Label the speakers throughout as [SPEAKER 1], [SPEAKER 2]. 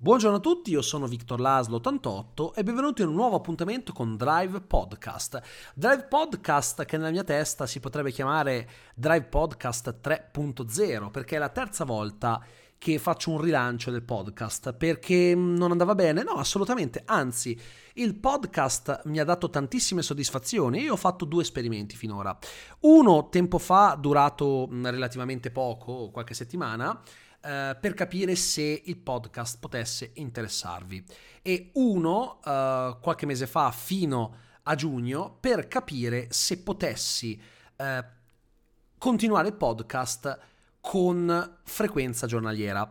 [SPEAKER 1] Buongiorno a tutti, io sono Victor Laslo 88 e benvenuti in un nuovo appuntamento con Drive Podcast. Drive Podcast che nella mia testa si potrebbe chiamare Drive Podcast 3.0 perché è la terza volta che faccio un rilancio del podcast perché non andava bene? No, assolutamente, anzi, il podcast mi ha dato tantissime soddisfazioni. Io ho fatto due esperimenti finora. Uno tempo fa, durato relativamente poco, qualche settimana, eh, per capire se il podcast potesse interessarvi e uno eh, qualche mese fa fino a giugno per capire se potessi eh, continuare il podcast con frequenza giornaliera.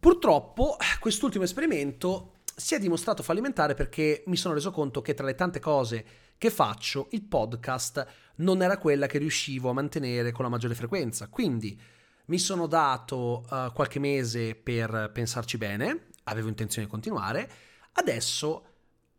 [SPEAKER 1] Purtroppo quest'ultimo esperimento si è dimostrato fallimentare perché mi sono reso conto che tra le tante cose che faccio il podcast non era quella che riuscivo a mantenere con la maggiore frequenza. Quindi mi sono dato uh, qualche mese per pensarci bene, avevo intenzione di continuare, adesso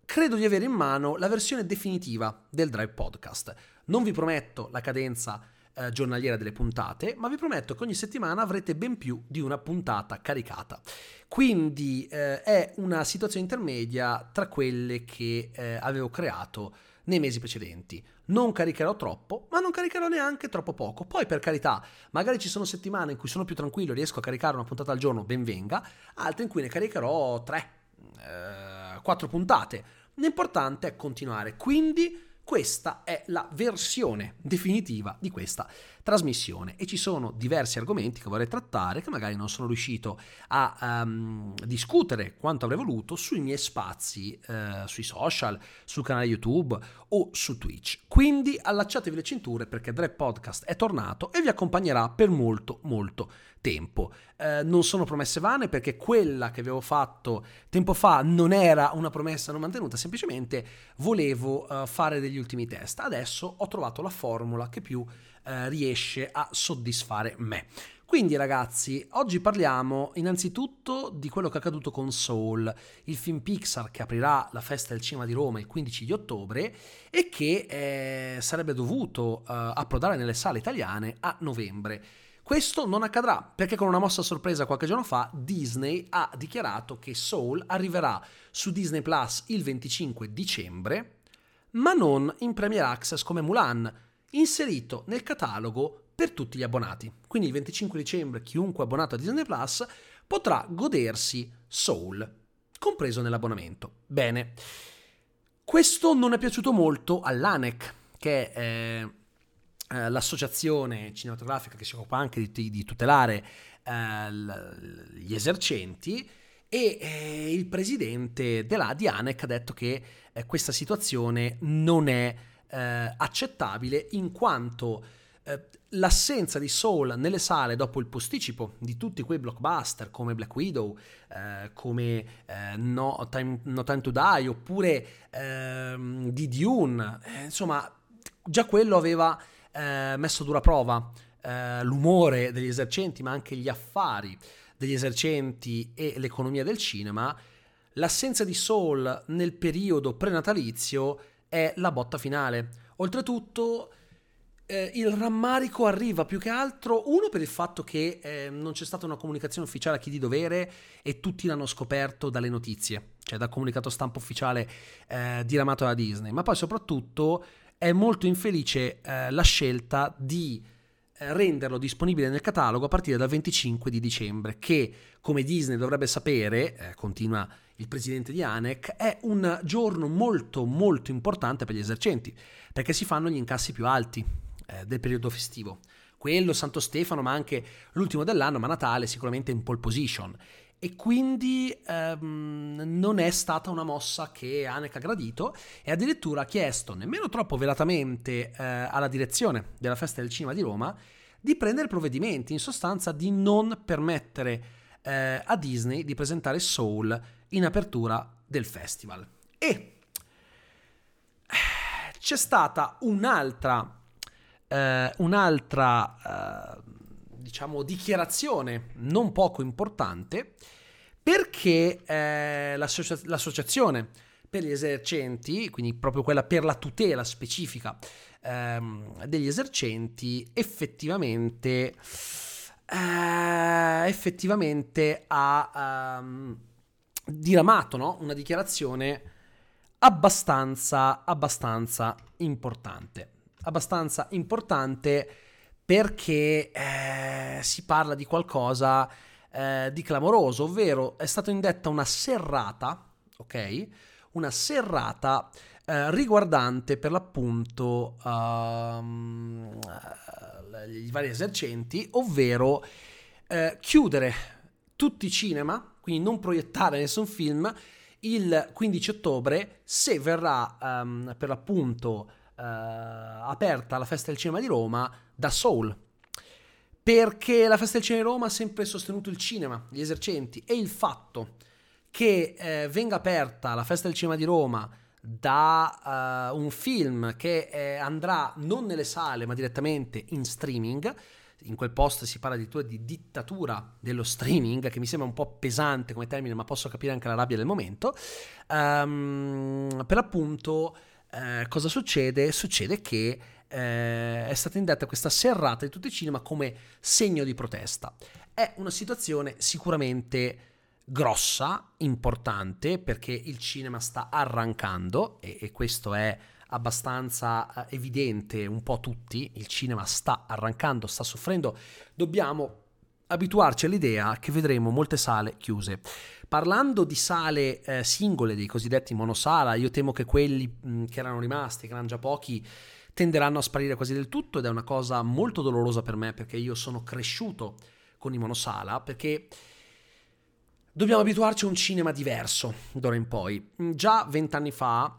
[SPEAKER 1] credo di avere in mano la versione definitiva del Drive Podcast. Non vi prometto la cadenza uh, giornaliera delle puntate, ma vi prometto che ogni settimana avrete ben più di una puntata caricata. Quindi uh, è una situazione intermedia tra quelle che avevo creato nei mesi precedenti. Non caricherò troppo, ma non caricherò neanche troppo poco. Poi, per carità, magari ci sono settimane in cui sono più tranquillo e riesco a caricare una puntata al giorno, ben venga, altre in cui ne caricherò tre, eh, quattro puntate. L'importante è continuare. Quindi questa è la versione definitiva di questa trasmissione e ci sono diversi argomenti che vorrei trattare che magari non sono riuscito a um, discutere quanto avrei voluto sui miei spazi, uh, sui social, sul canale YouTube o su Twitch. Quindi allacciatevi le cinture perché Dre Podcast è tornato e vi accompagnerà per molto molto tempo. Eh, non sono promesse vane perché quella che avevo fatto tempo fa non era una promessa non mantenuta, semplicemente volevo uh, fare degli ultimi test. Adesso ho trovato la formula che più uh, riesce a soddisfare me. Quindi ragazzi, oggi parliamo innanzitutto di quello che è accaduto con Soul, il film Pixar che aprirà la festa del cinema di Roma il 15 di ottobre e che eh, sarebbe dovuto uh, approdare nelle sale italiane a novembre. Questo non accadrà perché con una mossa sorpresa qualche giorno fa Disney ha dichiarato che Soul arriverà su Disney Plus il 25 dicembre, ma non in Premier Access come Mulan, inserito nel catalogo per tutti gli abbonati. Quindi il 25 dicembre chiunque abbonato a Disney Plus potrà godersi Soul, compreso nell'abbonamento. Bene, questo non è piaciuto molto all'ANEC, che è eh, l'associazione cinematografica che si occupa anche di, di tutelare eh, gli esercenti e eh, il presidente della Dianec ha detto che eh, questa situazione non è eh, accettabile in quanto eh, l'assenza di Soul nelle sale dopo il posticipo di tutti quei blockbuster come Black Widow, eh, come eh, no, Time, no, Time, to Die oppure ehm, di Dune, insomma già quello aveva eh, messo a dura prova eh, l'umore degli esercenti, ma anche gli affari degli esercenti e l'economia del cinema, l'assenza di Soul nel periodo prenatalizio è la botta finale. Oltretutto, eh, il rammarico arriva più che altro, uno per il fatto che eh, non c'è stata una comunicazione ufficiale a chi di dovere e tutti l'hanno scoperto dalle notizie, cioè dal comunicato stampa ufficiale eh, diramato da Disney, ma poi soprattutto è molto infelice eh, la scelta di eh, renderlo disponibile nel catalogo a partire dal 25 di dicembre, che come Disney dovrebbe sapere, eh, continua il presidente di ANEC, è un giorno molto molto importante per gli esercenti, perché si fanno gli incassi più alti eh, del periodo festivo. Quello, Santo Stefano, ma anche l'ultimo dell'anno, ma Natale sicuramente in pole position e quindi ehm, non è stata una mossa che Haneke ha gradito e addirittura ha chiesto, nemmeno troppo velatamente, eh, alla direzione della Festa del Cinema di Roma di prendere provvedimenti, in sostanza di non permettere eh, a Disney di presentare Soul in apertura del festival. E eh, c'è stata un'altra, eh, un'altra eh, diciamo, dichiarazione non poco importante perché eh, l'associa- l'associazione per gli esercenti, quindi proprio quella per la tutela specifica ehm, degli esercenti, effettivamente, eh, effettivamente ha, um, diramato no? una dichiarazione abbastanza, abbastanza importante. Abbastanza importante perché eh, si parla di qualcosa eh, di clamoroso, ovvero è stata indetta una serrata, ok? Una serrata eh, riguardante per l'appunto uh, i vari esercenti, ovvero eh, chiudere tutti i cinema, quindi non proiettare nessun film il 15 ottobre se verrà um, per l'appunto uh, aperta la festa del cinema di Roma da Soul. Perché la festa del cinema di Roma ha sempre sostenuto il cinema, gli esercenti e il fatto che eh, venga aperta la festa del cinema di Roma da uh, un film che eh, andrà non nelle sale ma direttamente in streaming. In quel post si parla addirittura di dittatura dello streaming, che mi sembra un po' pesante come termine, ma posso capire anche la rabbia del momento. Um, per appunto, eh, cosa succede? Succede che eh, è stata indetta questa serrata di tutti i cinema come segno di protesta. È una situazione sicuramente grossa, importante, perché il cinema sta arrancando e, e questo è abbastanza eh, evidente un po' tutti, il cinema sta arrancando, sta soffrendo, dobbiamo abituarci all'idea che vedremo molte sale chiuse. Parlando di sale eh, singole, dei cosiddetti monosala, io temo che quelli mh, che erano rimasti, che erano già pochi, tenderanno a sparire quasi del tutto ed è una cosa molto dolorosa per me perché io sono cresciuto con i monosala, perché Dobbiamo abituarci a un cinema diverso d'ora in poi. Già vent'anni fa,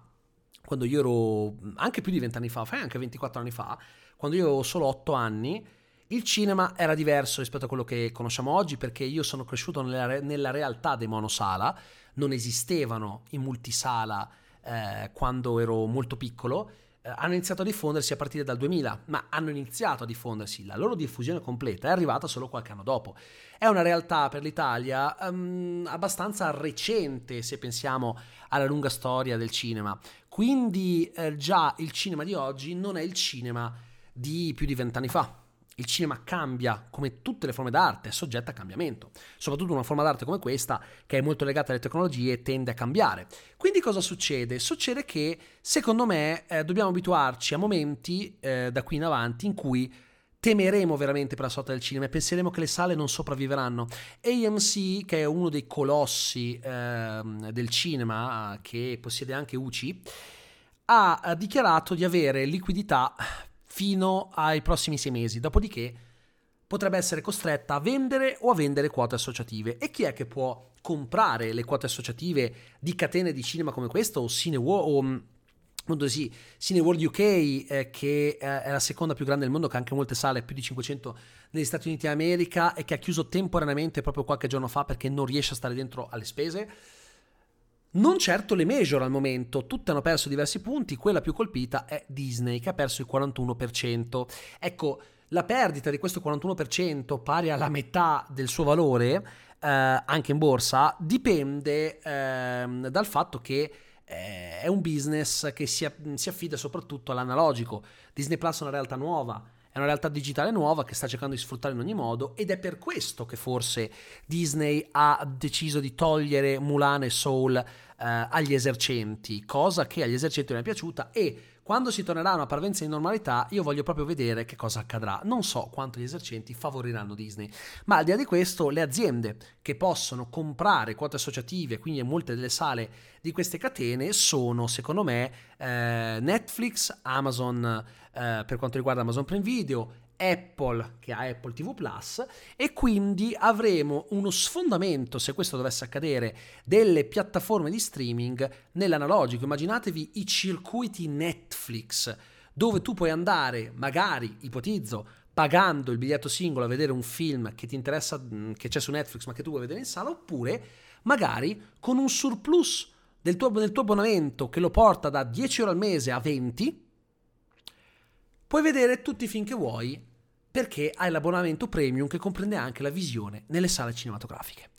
[SPEAKER 1] quando io ero, anche più di vent'anni fa, fai anche 24 anni fa, quando io avevo solo 8 anni, il cinema era diverso rispetto a quello che conosciamo oggi perché io sono cresciuto nella, nella realtà dei monosala, non esistevano i multisala eh, quando ero molto piccolo eh, hanno iniziato a diffondersi a partire dal 2000, ma hanno iniziato a diffondersi, la loro diffusione completa è arrivata solo qualche anno dopo. È una realtà per l'Italia um, abbastanza recente se pensiamo alla lunga storia del cinema, quindi eh, già il cinema di oggi non è il cinema di più di vent'anni fa il cinema cambia come tutte le forme d'arte, è soggetta a cambiamento. Soprattutto una forma d'arte come questa, che è molto legata alle tecnologie, tende a cambiare. Quindi cosa succede? Succede che, secondo me, eh, dobbiamo abituarci a momenti eh, da qui in avanti in cui temeremo veramente per la sorte del cinema e penseremo che le sale non sopravviveranno. AMC, che è uno dei colossi eh, del cinema, che possiede anche UCI, ha dichiarato di avere liquidità fino ai prossimi sei mesi, dopodiché potrebbe essere costretta a vendere o a vendere quote associative. E chi è che può comprare le quote associative di catene di cinema come questa o Cineworld o sì, Cineworld UK eh, che eh, è la seconda più grande del mondo che ha anche molte sale, più di 500 negli Stati Uniti d'America e che ha chiuso temporaneamente proprio qualche giorno fa perché non riesce a stare dentro alle spese non certo le major al momento, tutte hanno perso diversi punti, quella più colpita è Disney che ha perso il 41%. Ecco, la perdita di questo 41% pari alla metà del suo valore, eh, anche in borsa, dipende eh, dal fatto che eh, è un business che si, si affida soprattutto all'analogico. Disney Plus è una realtà nuova, è una realtà digitale nuova che sta cercando di sfruttare in ogni modo ed è per questo che forse Disney ha deciso di togliere Mulan e Soul eh, agli esercenti, cosa che agli esercenti non è piaciuta e quando si tornerà a una parvenza di normalità, io voglio proprio vedere che cosa accadrà. Non so quanto gli esercenti favoriranno Disney, ma al di là di questo, le aziende che possono comprare quote associative, quindi molte delle sale di queste catene, sono secondo me eh, Netflix, Amazon eh, per quanto riguarda Amazon Prime Video, Apple che ha Apple TV Plus e quindi avremo uno sfondamento, se questo dovesse accadere, delle piattaforme di streaming nell'analogico. Immaginatevi i circuiti Netflix dove tu puoi andare, magari, ipotizzo, pagando il biglietto singolo a vedere un film che ti interessa, mm, che c'è su Netflix ma che tu vuoi vedere in sala, oppure magari con un surplus del tuo, del tuo abbonamento che lo porta da 10 euro al mese a 20, puoi vedere tutti i film che vuoi perché hai l'abbonamento premium che comprende anche la visione nelle sale cinematografiche.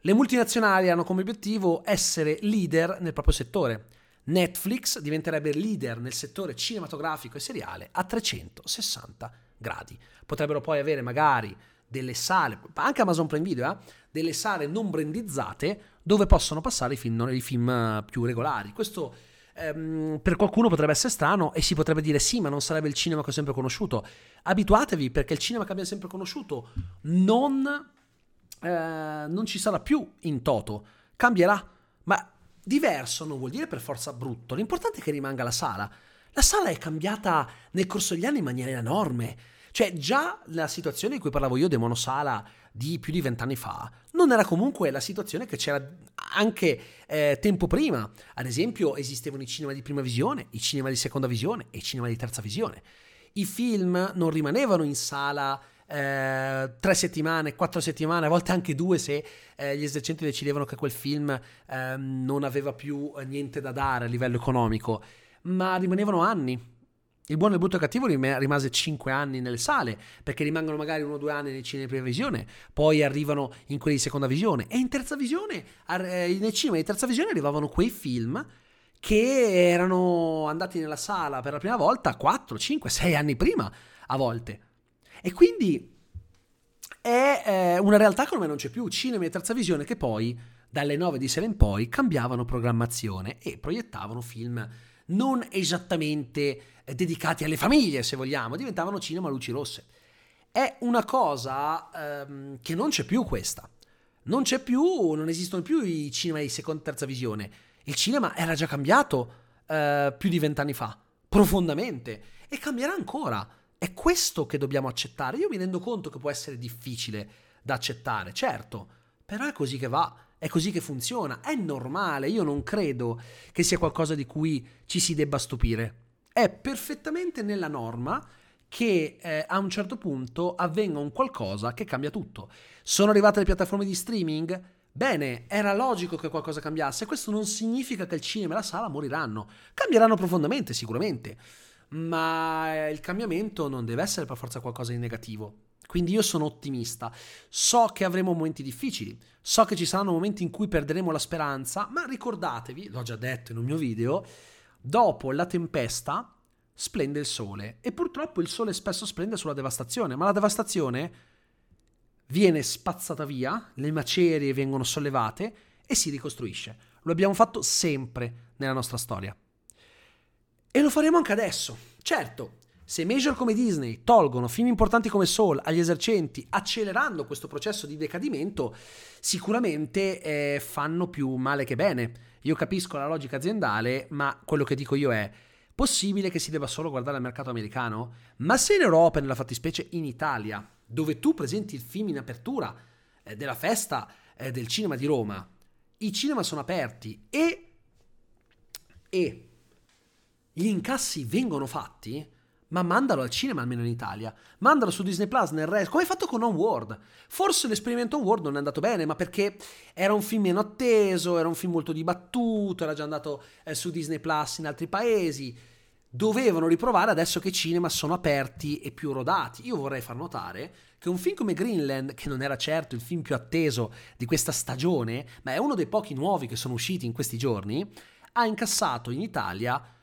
[SPEAKER 1] Le multinazionali hanno come obiettivo essere leader nel proprio settore. Netflix diventerebbe leader nel settore cinematografico e seriale a 360 gradi. Potrebbero poi avere magari delle sale, anche Amazon Prime Video, eh, delle sale non brandizzate dove possono passare i film, i film più regolari. Questo ehm, per qualcuno potrebbe essere strano e si potrebbe dire sì, ma non sarebbe il cinema che ho sempre conosciuto. Abituatevi perché il cinema che abbiamo sempre conosciuto non, eh, non ci sarà più in toto, cambierà. Ma diverso non vuol dire per forza brutto, l'importante è che rimanga la sala. La sala è cambiata nel corso degli anni in maniera enorme. Cioè, già la situazione di cui parlavo io, Demonosala, di più di vent'anni fa, non era comunque la situazione che c'era anche eh, tempo prima. Ad esempio, esistevano i cinema di prima visione, i cinema di seconda visione e i cinema di terza visione. I film non rimanevano in sala eh, tre settimane, quattro settimane, a volte anche due se eh, gli esercenti decidevano che quel film eh, non aveva più niente da dare a livello economico, ma rimanevano anni il buono, il brutto e il cattivo rimase 5 anni nelle sale, perché rimangono magari uno o due anni nei cinema di prima visione, poi arrivano in quelli di seconda visione e in terza visione, eh, nel cinema di terza visione arrivavano quei film che erano andati nella sala per la prima volta 4, 5, 6 anni prima a volte. E quindi è eh, una realtà che ormai non c'è più, cinema di terza visione che poi dalle 9 di sera in poi cambiavano programmazione e proiettavano film non esattamente dedicati alle famiglie, se vogliamo, diventavano cinema a luci rosse. È una cosa ehm, che non c'è più questa. Non c'è più, non esistono più i cinema di seconda e terza visione. Il cinema era già cambiato eh, più di vent'anni fa, profondamente, e cambierà ancora. È questo che dobbiamo accettare. Io mi rendo conto che può essere difficile da accettare, certo, però è così che va è così che funziona, è normale, io non credo che sia qualcosa di cui ci si debba stupire. È perfettamente nella norma che eh, a un certo punto avvenga un qualcosa che cambia tutto. Sono arrivate le piattaforme di streaming? Bene, era logico che qualcosa cambiasse, questo non significa che il cinema e la sala moriranno. Cambieranno profondamente, sicuramente, ma il cambiamento non deve essere per forza qualcosa di negativo. Quindi io sono ottimista. So che avremo momenti difficili, so che ci saranno momenti in cui perderemo la speranza, ma ricordatevi, l'ho già detto in un mio video, dopo la tempesta splende il sole e purtroppo il sole spesso splende sulla devastazione, ma la devastazione viene spazzata via, le macerie vengono sollevate e si ricostruisce. Lo abbiamo fatto sempre nella nostra storia. E lo faremo anche adesso. Certo, se major come Disney tolgono film importanti come Soul agli esercenti, accelerando questo processo di decadimento, sicuramente eh, fanno più male che bene. Io capisco la logica aziendale, ma quello che dico io è possibile che si debba solo guardare al mercato americano? Ma se in Europa, nella fattispecie in Italia, dove tu presenti il film in apertura eh, della festa eh, del cinema di Roma, i cinema sono aperti e, e gli incassi vengono fatti, ma mandalo al cinema almeno in Italia, mandalo su Disney Plus nel resto, come hai fatto con Onward. Forse l'esperimento Onward non è andato bene, ma perché era un film meno atteso, era un film molto dibattuto, era già andato eh, su Disney Plus in altri paesi. Dovevano riprovare adesso che i cinema sono aperti e più rodati. Io vorrei far notare che un film come Greenland, che non era certo il film più atteso di questa stagione, ma è uno dei pochi nuovi che sono usciti in questi giorni, ha incassato in Italia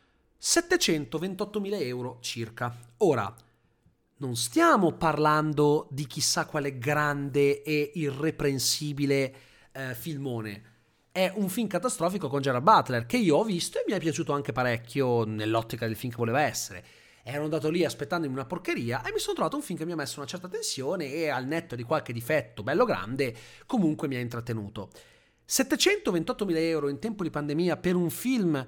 [SPEAKER 1] 728.000 euro circa. Ora, non stiamo parlando di chissà quale grande e irreprensibile eh, filmone. È un film catastrofico con Gerard Butler che io ho visto e mi è piaciuto anche parecchio nell'ottica del film che voleva essere. Ero andato lì aspettandomi una porcheria e mi sono trovato un film che mi ha messo una certa tensione e al netto di qualche difetto bello grande comunque mi ha intrattenuto. 728.000 euro in tempo di pandemia per un film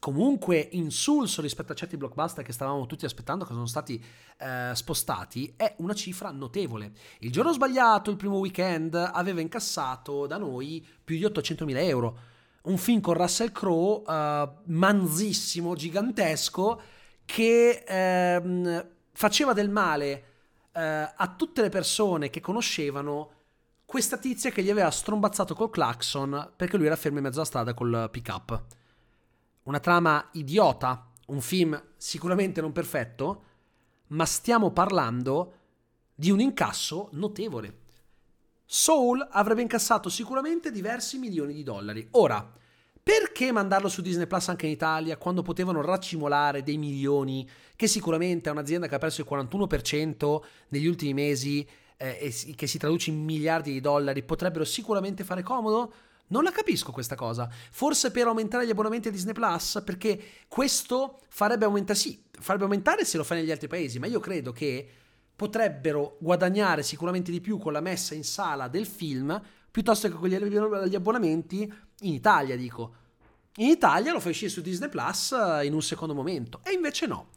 [SPEAKER 1] comunque insulso rispetto a certi blockbuster che stavamo tutti aspettando, che sono stati eh, spostati, è una cifra notevole. Il giorno sbagliato, il primo weekend, aveva incassato da noi più di 800.000 euro. Un film con Russell Crowe, eh, manzissimo, gigantesco, che eh, faceva del male eh, a tutte le persone che conoscevano questa tizia che gli aveva strombazzato col clacson perché lui era fermo in mezzo alla strada col pick-up una trama idiota, un film sicuramente non perfetto, ma stiamo parlando di un incasso notevole. Soul avrebbe incassato sicuramente diversi milioni di dollari. Ora, perché mandarlo su Disney Plus anche in Italia quando potevano raccimolare dei milioni che sicuramente è un'azienda che ha perso il 41% negli ultimi mesi eh, che si traduce in miliardi di dollari, potrebbero sicuramente fare comodo? Non la capisco questa cosa. Forse per aumentare gli abbonamenti a Disney Plus, perché questo farebbe aumentare, sì, farebbe aumentare se lo fa negli altri paesi, ma io credo che potrebbero guadagnare sicuramente di più con la messa in sala del film piuttosto che con gli abbonamenti in Italia, dico. In Italia lo fai uscire su Disney Plus eh, in un secondo momento, e invece no.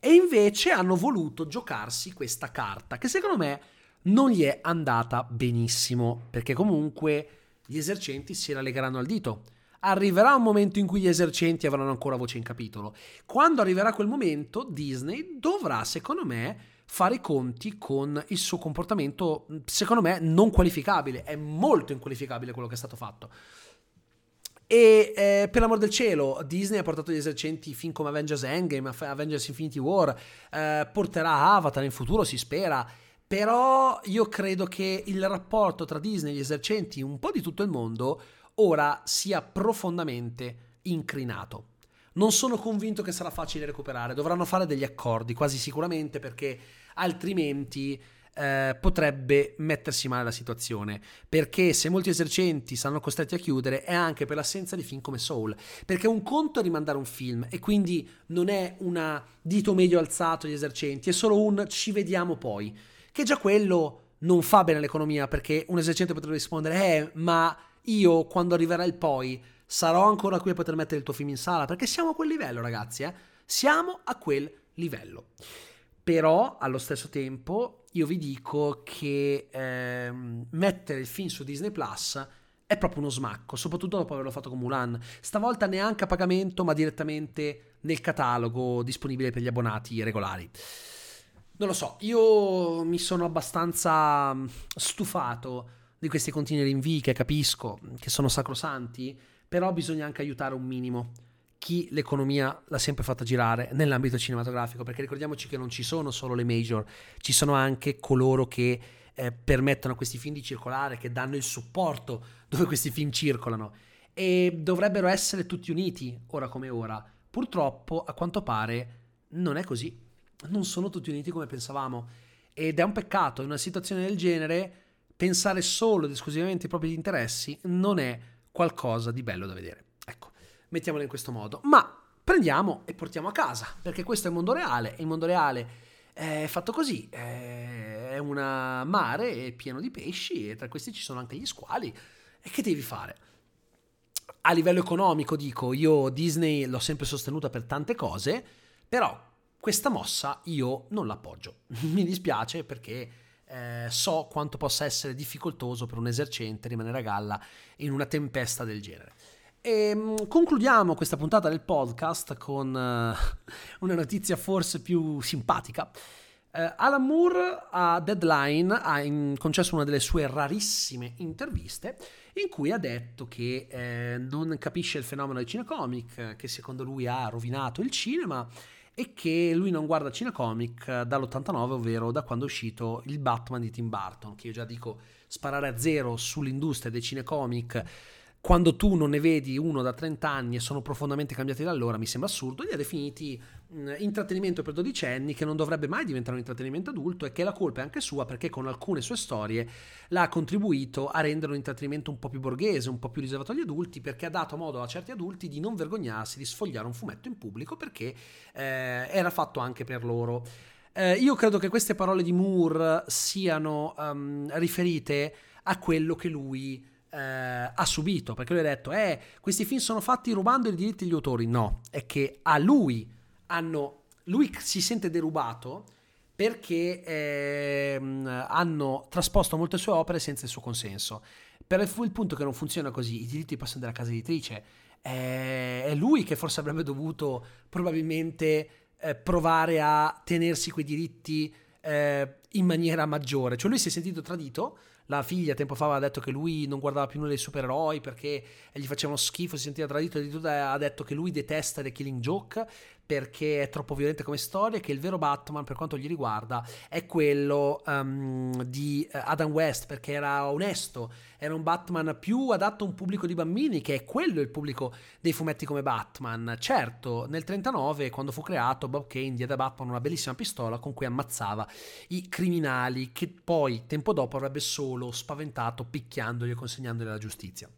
[SPEAKER 1] E invece hanno voluto giocarsi questa carta, che secondo me non gli è andata benissimo, perché comunque gli esercenti si rallegheranno al dito. Arriverà un momento in cui gli esercenti avranno ancora voce in capitolo. Quando arriverà quel momento, Disney dovrà, secondo me, fare i conti con il suo comportamento, secondo me, non qualificabile. È molto inqualificabile quello che è stato fatto. E eh, per l'amor del cielo, Disney ha portato gli esercenti fin come Avengers Endgame, Avengers Infinity War, eh, porterà Avatar in futuro, si spera. Però io credo che il rapporto tra Disney e gli esercenti, un po' di tutto il mondo, ora sia profondamente incrinato. Non sono convinto che sarà facile recuperare, dovranno fare degli accordi, quasi sicuramente, perché altrimenti eh, potrebbe mettersi male la situazione. Perché se molti esercenti saranno costretti a chiudere è anche per l'assenza di film come Soul. Perché un conto è rimandare un film e quindi non è una dito medio alzato agli esercenti, è solo un ci vediamo poi che già quello non fa bene all'economia perché un esercente potrebbe rispondere eh ma io quando arriverà il poi sarò ancora qui a poter mettere il tuo film in sala perché siamo a quel livello ragazzi eh? siamo a quel livello però allo stesso tempo io vi dico che ehm, mettere il film su Disney Plus è proprio uno smacco, soprattutto dopo averlo fatto con Mulan. Stavolta neanche a pagamento, ma direttamente nel catalogo disponibile per gli abbonati regolari. Non lo so, io mi sono abbastanza mm, stufato di questi continui rinvii che capisco, che sono sacrosanti, però bisogna anche aiutare un minimo chi l'economia l'ha sempre fatta girare nell'ambito cinematografico, perché ricordiamoci che non ci sono solo le major, ci sono anche coloro che eh, permettono a questi film di circolare, che danno il supporto dove questi film circolano e dovrebbero essere tutti uniti, ora come ora. Purtroppo, a quanto pare, non è così non sono tutti uniti come pensavamo. Ed è un peccato, in una situazione del genere, pensare solo ed esclusivamente ai propri interessi non è qualcosa di bello da vedere. Ecco, mettiamolo in questo modo. Ma prendiamo e portiamo a casa, perché questo è il mondo reale, e il mondo reale è fatto così, è un mare pieno di pesci e tra questi ci sono anche gli squali. E che devi fare? A livello economico, dico, io Disney l'ho sempre sostenuta per tante cose, però questa mossa io non l'appoggio. Mi dispiace perché eh, so quanto possa essere difficoltoso per un esercente rimanere a galla in una tempesta del genere. E ehm, concludiamo questa puntata del podcast con uh, una notizia forse più simpatica. Uh, Alan Moore a Deadline ha in, concesso una delle sue rarissime interviste in cui ha detto che eh, non capisce il fenomeno del cinecomic, che secondo lui ha rovinato il cinema e che lui non guarda cinecomic dall'89, ovvero da quando è uscito il Batman di Tim Burton, che io già dico sparare a zero sull'industria dei cinecomic quando tu non ne vedi uno da 30 anni e sono profondamente cambiati da allora, mi sembra assurdo, li ha definiti mh, intrattenimento per dodicenni che non dovrebbe mai diventare un intrattenimento adulto e che la colpa è anche sua perché con alcune sue storie l'ha contribuito a rendere un intrattenimento un po' più borghese, un po' più riservato agli adulti, perché ha dato modo a certi adulti di non vergognarsi di sfogliare un fumetto in pubblico perché eh, era fatto anche per loro. Eh, io credo che queste parole di Moore siano um, riferite a quello che lui eh, ha subito, perché lui ha detto, eh, questi film sono fatti rubando i diritti degli autori. No, è che a lui hanno, lui si sente derubato perché eh, hanno trasposto molte sue opere senza il suo consenso. Per il, il punto che non funziona così, i diritti passano dalla casa editrice. Eh, è lui che forse avrebbe dovuto probabilmente eh, provare a tenersi quei diritti eh, in maniera maggiore. Cioè lui si è sentito tradito la figlia tempo fa aveva detto che lui non guardava più nulla dei supereroi perché gli facevano schifo, si sentiva tradito, addirittura ha detto che lui detesta The Killing Joke perché è troppo violenta come storia, che il vero Batman per quanto gli riguarda è quello um, di eh, Adam West, perché era onesto, era un Batman più adatto a un pubblico di bambini, che è quello il pubblico dei fumetti come Batman. Certo, nel 39, quando fu creato, Bob Kane diede a Batman una bellissima pistola con cui ammazzava i criminali, che poi, tempo dopo, avrebbe solo spaventato picchiandoli e consegnandoli alla giustizia.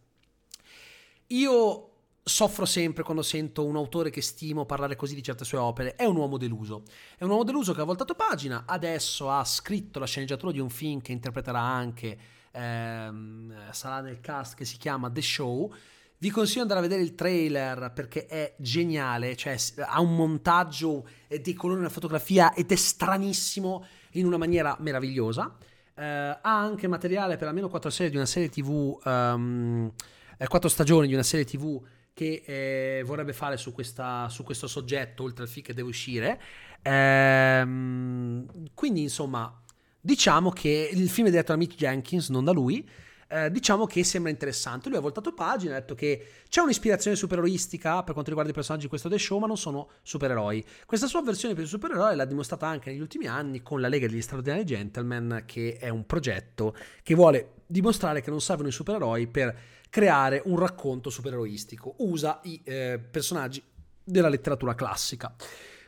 [SPEAKER 1] Io soffro sempre quando sento un autore che stimo parlare così di certe sue opere. È un uomo deluso. È un uomo deluso che ha voltato pagina, adesso ha scritto la sceneggiatura di un film che interpreterà anche, ehm, sarà nel cast che si chiama The Show. Vi consiglio di andare a vedere il trailer perché è geniale, cioè ha un montaggio dei colori nella fotografia ed è stranissimo in una maniera meravigliosa. Eh, ha anche materiale per almeno quattro serie di una serie tv, um, ehm, quattro stagioni di una serie tv che eh, vorrebbe fare su, questa, su, questo soggetto, oltre al film che deve uscire. Ehm, quindi, insomma, diciamo che il film è diretto da Mick Jenkins, non da lui. Eh, diciamo che sembra interessante. Lui ha voltato pagina, ha detto che c'è un'ispirazione supereroistica per quanto riguarda i personaggi di questo The Show, ma non sono supereroi. Questa sua versione per i supereroi l'ha dimostrata anche negli ultimi anni con la Lega degli Straordinari Gentlemen, che è un progetto che vuole dimostrare che non servono i supereroi per creare un racconto supereroistico. Usa i eh, personaggi della letteratura classica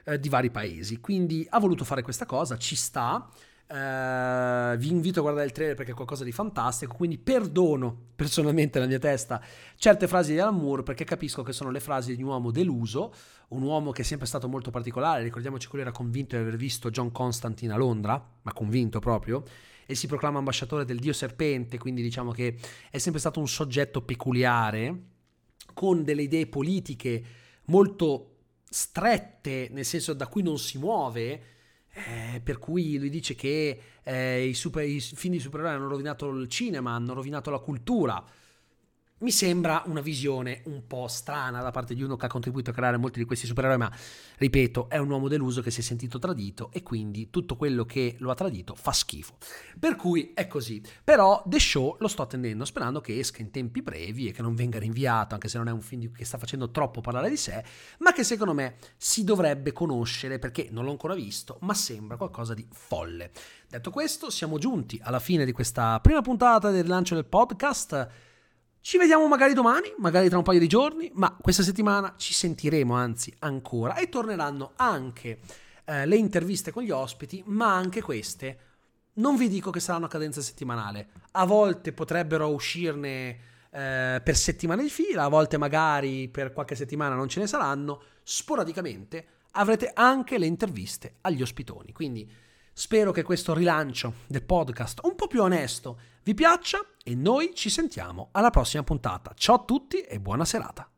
[SPEAKER 1] eh, di vari paesi. Quindi ha voluto fare questa cosa, ci sta. Uh, vi invito a guardare il trailer perché è qualcosa di fantastico. Quindi perdono personalmente nella mia testa certe frasi di Alan Moore perché capisco che sono le frasi di un uomo deluso, un uomo che è sempre stato molto particolare. Ricordiamoci lui era convinto di aver visto John Constantine a Londra, ma convinto proprio e si proclama ambasciatore del dio serpente, quindi diciamo che è sempre stato un soggetto peculiare, con delle idee politiche molto strette, nel senso da cui non si muove, eh, per cui lui dice che eh, i, super, i film di supereroi hanno rovinato il cinema, hanno rovinato la cultura, mi sembra una visione un po' strana da parte di uno che ha contribuito a creare molti di questi supereroi, ma ripeto, è un uomo deluso che si è sentito tradito e quindi tutto quello che lo ha tradito fa schifo. Per cui è così. Però The Show lo sto attendendo, sperando che esca in tempi brevi e che non venga rinviato, anche se non è un film che sta facendo troppo parlare di sé, ma che secondo me si dovrebbe conoscere perché non l'ho ancora visto, ma sembra qualcosa di folle. Detto questo, siamo giunti alla fine di questa prima puntata del rilancio del podcast. Ci vediamo magari domani, magari tra un paio di giorni, ma questa settimana ci sentiremo anzi ancora e torneranno anche eh, le interviste con gli ospiti, ma anche queste non vi dico che saranno a cadenza settimanale. A volte potrebbero uscirne eh, per settimane di fila, a volte magari per qualche settimana non ce ne saranno. Sporadicamente avrete anche le interviste agli ospitoni. Quindi Spero che questo rilancio del podcast un po' più onesto vi piaccia e noi ci sentiamo alla prossima puntata. Ciao a tutti e buona serata.